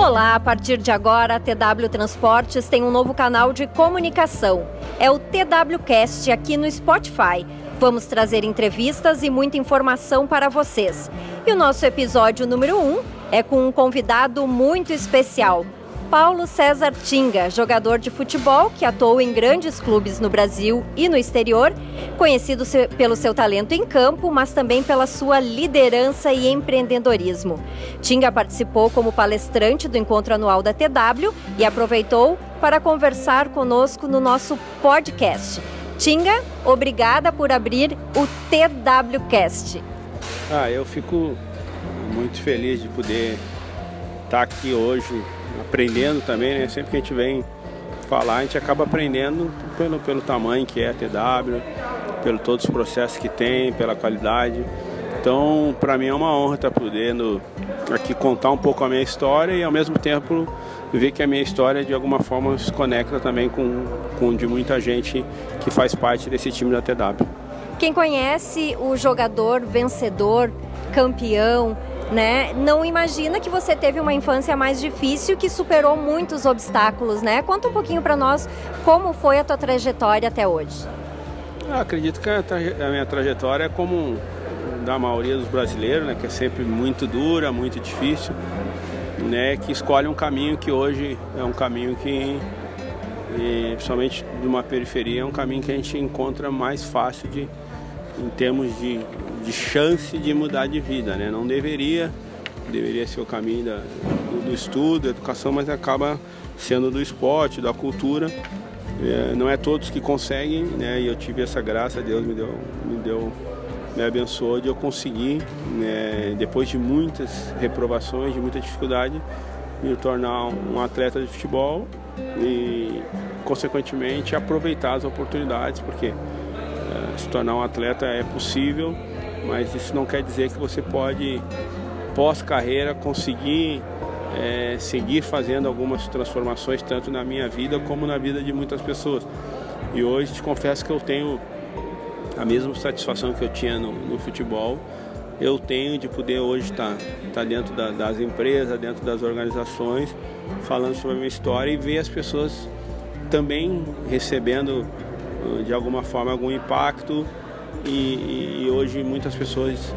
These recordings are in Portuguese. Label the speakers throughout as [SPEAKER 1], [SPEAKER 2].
[SPEAKER 1] Olá, a partir de agora a TW Transportes tem um novo canal de comunicação. É o TWcast aqui no Spotify. Vamos trazer entrevistas e muita informação para vocês. E o nosso episódio número 1 um é com um convidado muito especial. Paulo César Tinga, jogador de futebol que atuou em grandes clubes no Brasil e no exterior, conhecido pelo seu talento em campo, mas também pela sua liderança e empreendedorismo. Tinga participou como palestrante do encontro anual da TW e aproveitou para conversar conosco no nosso podcast. Tinga, obrigada por abrir o TWcast.
[SPEAKER 2] Ah, eu fico muito feliz de poder estar aqui hoje aprendendo também, né? Sempre que a gente vem falar, a gente acaba aprendendo pelo, pelo tamanho que é a TW, pelo todos os processos que tem, pela qualidade. Então, para mim é uma honra estar podendo aqui contar um pouco a minha história e ao mesmo tempo ver que a minha história de alguma forma se conecta também com, com de muita gente que faz parte desse time da TW.
[SPEAKER 1] Quem conhece o jogador vencedor, campeão, né? Não imagina que você teve uma infância mais difícil, que superou muitos obstáculos, né? Conta um pouquinho para nós como foi a tua trajetória até hoje.
[SPEAKER 2] Eu acredito que a, a minha trajetória é como da maioria dos brasileiros, né? Que é sempre muito dura, muito difícil, né? Que escolhe um caminho que hoje é um caminho que e, principalmente de uma periferia, é um caminho que a gente encontra mais fácil de, em termos de, de chance de mudar de vida, né? Não deveria, deveria ser o caminho da, do, do, estudo, da educação, mas acaba sendo do esporte, da cultura. É, não é todos que conseguem, né? E eu tive essa graça, Deus me deu, me deu, me abençoou de eu conseguir, né? depois de muitas reprovações, de muita dificuldade, me tornar um atleta de futebol e, consequentemente, aproveitar as oportunidades, porque é, se tornar um atleta é possível, mas isso não quer dizer que você pode, pós-carreira, conseguir é, seguir fazendo algumas transformações, tanto na minha vida como na vida de muitas pessoas. E hoje te confesso que eu tenho a mesma satisfação que eu tinha no, no futebol, eu tenho de poder hoje estar, estar dentro da, das empresas, dentro das organizações, falando sobre a minha história e ver as pessoas também recebendo de alguma forma algum impacto e, e hoje muitas pessoas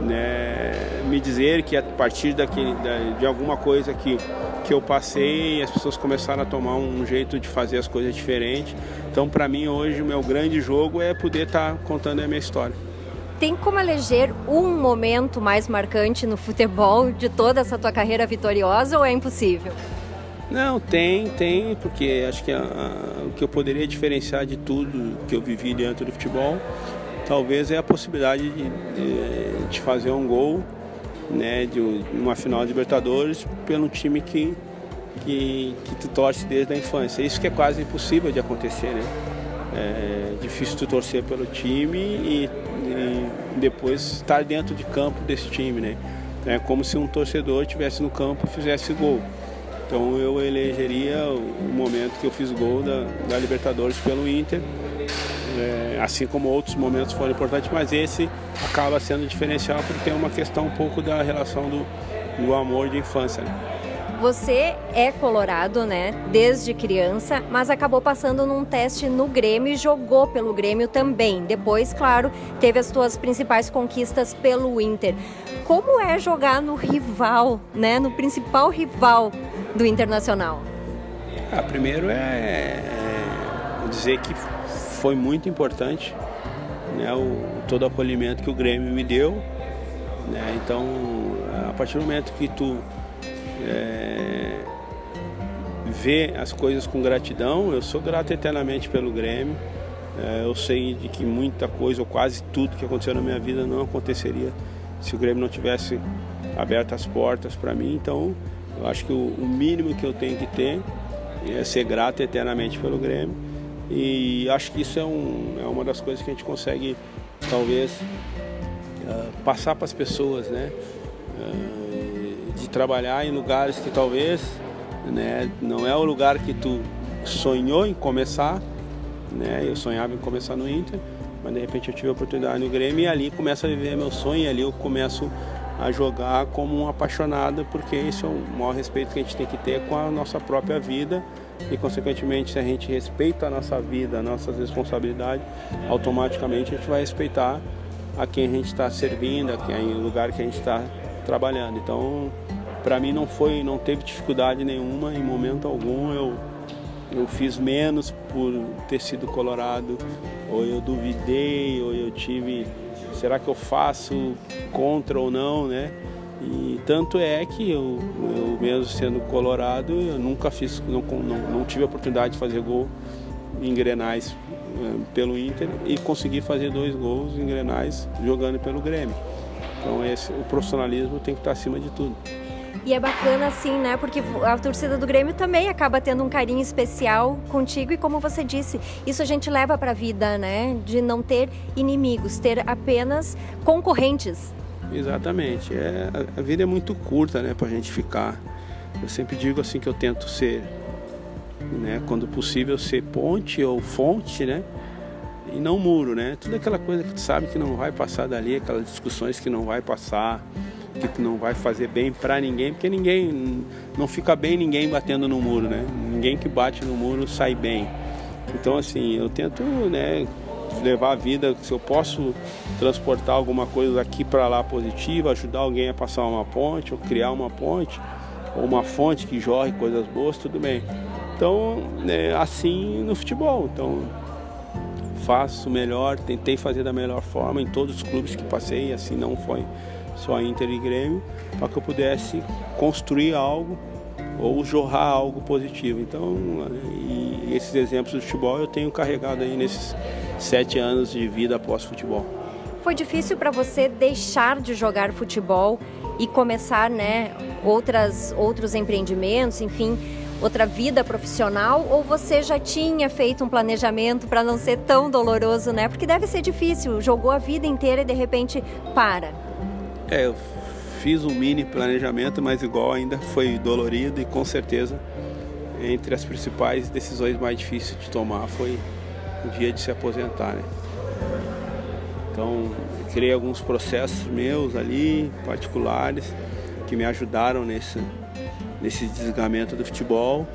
[SPEAKER 2] né, me dizer que a partir daquele, de alguma coisa que, que eu passei, as pessoas começaram a tomar um jeito de fazer as coisas diferentes. Então, para mim, hoje, o meu grande jogo é poder estar tá contando a minha história.
[SPEAKER 1] Tem como eleger um momento mais marcante no futebol de toda essa tua carreira vitoriosa ou é impossível?
[SPEAKER 2] Não, tem, tem, porque acho que a, a, o que eu poderia diferenciar de tudo que eu vivi dentro do futebol talvez é a possibilidade de, de, de fazer um gol né, de uma final de Libertadores pelo time que, que, que tu torce desde a infância. Isso que é quase impossível de acontecer, né? É difícil tu torcer pelo time e, e depois estar dentro de campo desse time, né? É como se um torcedor estivesse no campo e fizesse gol. Então eu elegeria o momento que eu fiz gol da, da Libertadores pelo Inter assim como outros momentos foram importantes, mas esse acaba sendo diferencial porque tem uma questão um pouco da relação do, do amor de infância. Né?
[SPEAKER 1] Você é colorado, né, desde criança, mas acabou passando num teste no Grêmio e jogou pelo Grêmio também. Depois, claro, teve as suas principais conquistas pelo Inter. Como é jogar no rival, né, no principal rival do Internacional?
[SPEAKER 2] Ah, primeiro é, é dizer que foi muito importante né, o, todo o acolhimento que o Grêmio me deu. Né, então, a partir do momento que tu é, vê as coisas com gratidão, eu sou grato eternamente pelo Grêmio. É, eu sei de que muita coisa, ou quase tudo que aconteceu na minha vida não aconteceria se o Grêmio não tivesse aberto as portas para mim. Então, eu acho que o, o mínimo que eu tenho que ter é ser grato eternamente pelo Grêmio e acho que isso é, um, é uma das coisas que a gente consegue, talvez, uh, passar para as pessoas, né? Uh, de trabalhar em lugares que talvez né, não é o lugar que tu sonhou em começar, né? Eu sonhava em começar no Inter, mas de repente eu tive a oportunidade no Grêmio e ali começo a viver meu sonho, e ali eu começo a jogar como um apaixonado, porque esse é o maior respeito que a gente tem que ter com a nossa própria vida e, consequentemente, se a gente respeita a nossa vida, as nossas responsabilidades, automaticamente a gente vai respeitar a quem a gente está servindo, a quem, o lugar que a gente está trabalhando. Então, para mim não foi, não teve dificuldade nenhuma em momento algum. Eu eu fiz menos por ter sido colorado, ou eu duvidei, ou eu tive, será que eu faço contra ou não, né? E tanto é que eu, eu mesmo sendo colorado, eu nunca fiz, não, não, não tive a oportunidade de fazer gol em Grenais eh, pelo Inter e consegui fazer dois gols em Grenais jogando pelo Grêmio. Então esse, o profissionalismo tem que estar acima de tudo.
[SPEAKER 1] E é bacana assim, né? Porque a torcida do Grêmio também acaba tendo um carinho especial contigo e como você disse, isso a gente leva para a vida, né? De não ter inimigos, ter apenas concorrentes.
[SPEAKER 2] Exatamente. É, a vida é muito curta, né, pra gente ficar. Eu sempre digo assim que eu tento ser, né, quando possível ser ponte ou fonte, né? E não muro, né? Tudo aquela coisa que tu sabe que não vai passar dali, aquelas discussões que não vai passar, que tu não vai fazer bem para ninguém, porque ninguém não fica bem ninguém batendo no muro, né? Ninguém que bate no muro sai bem. Então assim, eu tento, né, levar a vida, se eu posso transportar alguma coisa daqui para lá positiva, ajudar alguém a passar uma ponte, ou criar uma ponte, ou uma fonte que jorre coisas boas, tudo bem. Então, é assim no futebol. Então, faço melhor, tentei fazer da melhor forma em todos os clubes que passei, assim não foi só Inter e Grêmio, para que eu pudesse construir algo ou jorrar algo positivo. Então, esses exemplos do futebol eu tenho carregado aí nesses sete anos de vida após futebol.
[SPEAKER 1] Foi difícil para você deixar de jogar futebol e começar, né, outras outros empreendimentos, enfim, outra vida profissional ou você já tinha feito um planejamento para não ser tão doloroso, né? Porque deve ser difícil, jogou a vida inteira e de repente para.
[SPEAKER 2] É, eu fiz um mini planejamento, mas igual ainda foi dolorido e com certeza entre as principais decisões mais difíceis de tomar foi o dia de se aposentar, né? Então, criei alguns processos meus ali, particulares, que me ajudaram nesse, nesse desligamento do futebol.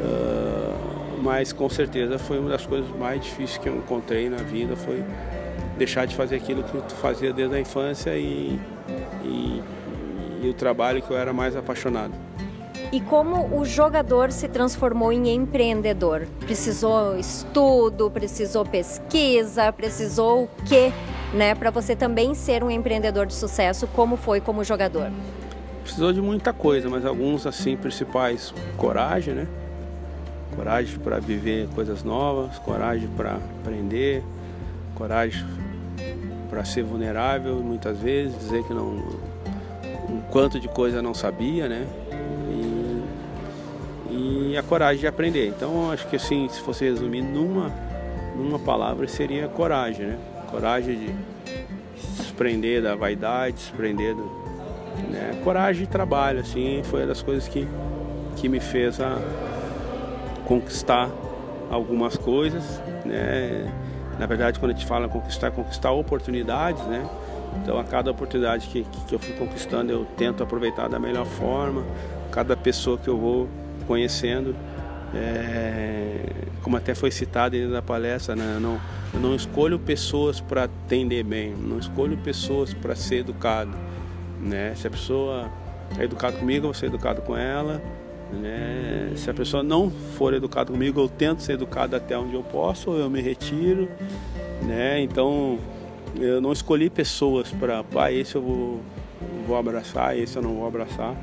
[SPEAKER 2] Uh, mas com certeza foi uma das coisas mais difíceis que eu encontrei na vida, foi deixar de fazer aquilo que tu fazia desde a infância e, e, e o trabalho que eu era mais apaixonado.
[SPEAKER 1] E como o jogador se transformou em empreendedor? Precisou estudo, precisou pesquisa, precisou o quê, né, para você também ser um empreendedor de sucesso, como foi como jogador?
[SPEAKER 2] Precisou de muita coisa, mas alguns assim principais, coragem, né? Coragem para viver coisas novas, coragem para aprender, coragem para ser vulnerável muitas vezes, dizer que não um quanto de coisa não sabia, né? E, e a coragem de aprender. Então acho que assim, se fosse resumir numa numa palavra seria coragem, né? Coragem de se desprender da vaidade, se do, né? Coragem de trabalho, assim, foi uma das coisas que que me fez a conquistar algumas coisas, né? Na verdade, quando a gente fala conquistar, conquistar oportunidades, né? Então, a cada oportunidade que, que eu fui conquistando, eu tento aproveitar da melhor forma. Cada pessoa que eu vou conhecendo, é, como até foi citado da palestra, né? não, eu não escolho pessoas para atender bem, não escolho pessoas para ser educado. Né? Se a pessoa é educada comigo, eu vou ser educado com ela. Né? Se a pessoa não for educada comigo, eu tento ser educado até onde eu posso, ou eu me retiro. Né? Então, eu não escolhi pessoas para, ah, esse eu vou, vou abraçar, esse eu não vou abraçar.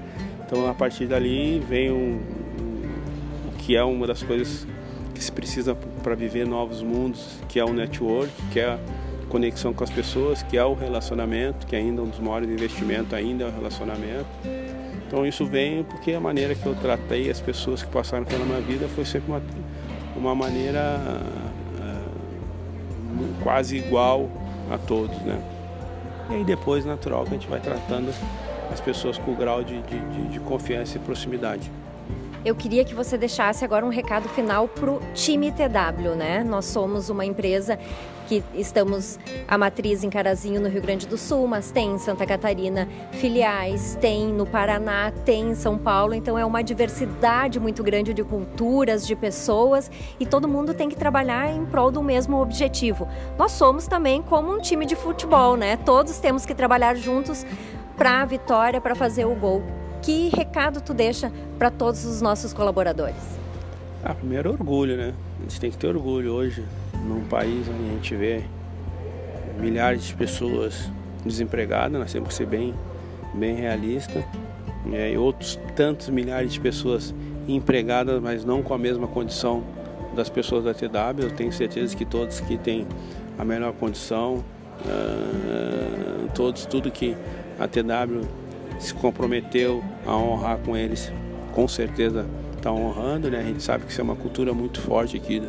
[SPEAKER 2] Então, a partir dali vem um, que é uma das coisas que se precisa para viver novos mundos, que é o network, que é a conexão com as pessoas, que é o relacionamento, que ainda é um dos maiores investimentos ainda é o relacionamento. Então isso vem porque a maneira que eu tratei as pessoas que passaram pela minha vida foi sempre uma, uma maneira uh, quase igual a todos, né? E aí depois, natural, que a gente vai tratando as pessoas com grau de, de, de confiança e proximidade.
[SPEAKER 1] Eu queria que você deixasse agora um recado final para o time TW, né? Nós somos uma empresa que estamos a matriz em Carazinho, no Rio Grande do Sul, mas tem em Santa Catarina filiais, tem no Paraná, tem em São Paulo, então é uma diversidade muito grande de culturas, de pessoas e todo mundo tem que trabalhar em prol do mesmo objetivo. Nós somos também como um time de futebol, né? Todos temos que trabalhar juntos para a vitória, para fazer o gol. Que recado tu deixa para todos os nossos colaboradores?
[SPEAKER 2] Ah, primeiro orgulho, né? A gente tem que ter orgulho hoje num país onde a gente vê milhares de pessoas desempregadas, nós temos que ser bem, bem realista, e outros tantos milhares de pessoas empregadas, mas não com a mesma condição das pessoas da TW. Eu tenho certeza que todos que têm a melhor condição, uh, todos, tudo que a TW se comprometeu a honrar com eles, com certeza está honrando, né? A gente sabe que isso é uma cultura muito forte aqui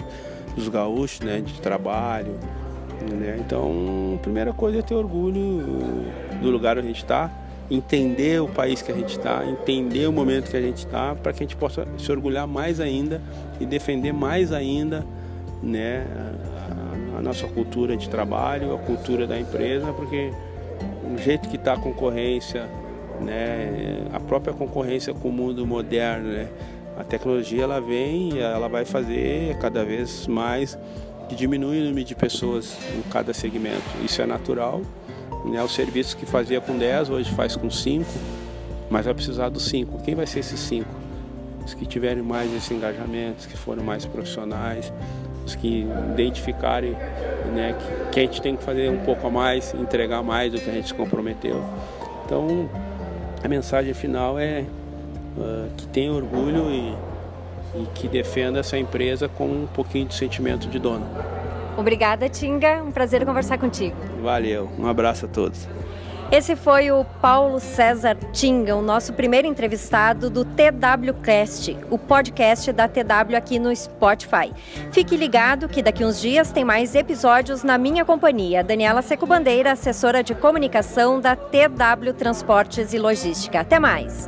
[SPEAKER 2] dos gaúchos, né, de trabalho. Né? Então, primeira coisa é ter orgulho do lugar onde a gente está, entender o país que a gente está, entender o momento que a gente está, para que a gente possa se orgulhar mais ainda e defender mais ainda né, a nossa cultura de trabalho, a cultura da empresa, porque o jeito que está a concorrência, né, a própria concorrência com o mundo moderno, né, a tecnologia ela vem ela vai fazer cada vez mais que diminui o número de pessoas em cada segmento. Isso é natural. Né? O serviço que fazia com 10 hoje faz com 5, mas vai precisar dos 5. Quem vai ser esses 5? Os que tiverem mais esse engajamento, os que foram mais profissionais, os que identificarem né, que, que a gente tem que fazer um pouco a mais, entregar mais do que a gente se comprometeu. Então, a mensagem final é uh, que tenha orgulho e, e que defenda essa empresa com um pouquinho de sentimento de dono.
[SPEAKER 1] Obrigada, Tinga. Um prazer conversar contigo.
[SPEAKER 2] Valeu. Um abraço a todos.
[SPEAKER 1] Esse foi o Paulo César Tinga, o nosso primeiro entrevistado do TWCast, o podcast da TW aqui no Spotify. Fique ligado que daqui uns dias tem mais episódios na minha companhia, Daniela Seco Bandeira, assessora de comunicação da TW Transportes e Logística. Até mais!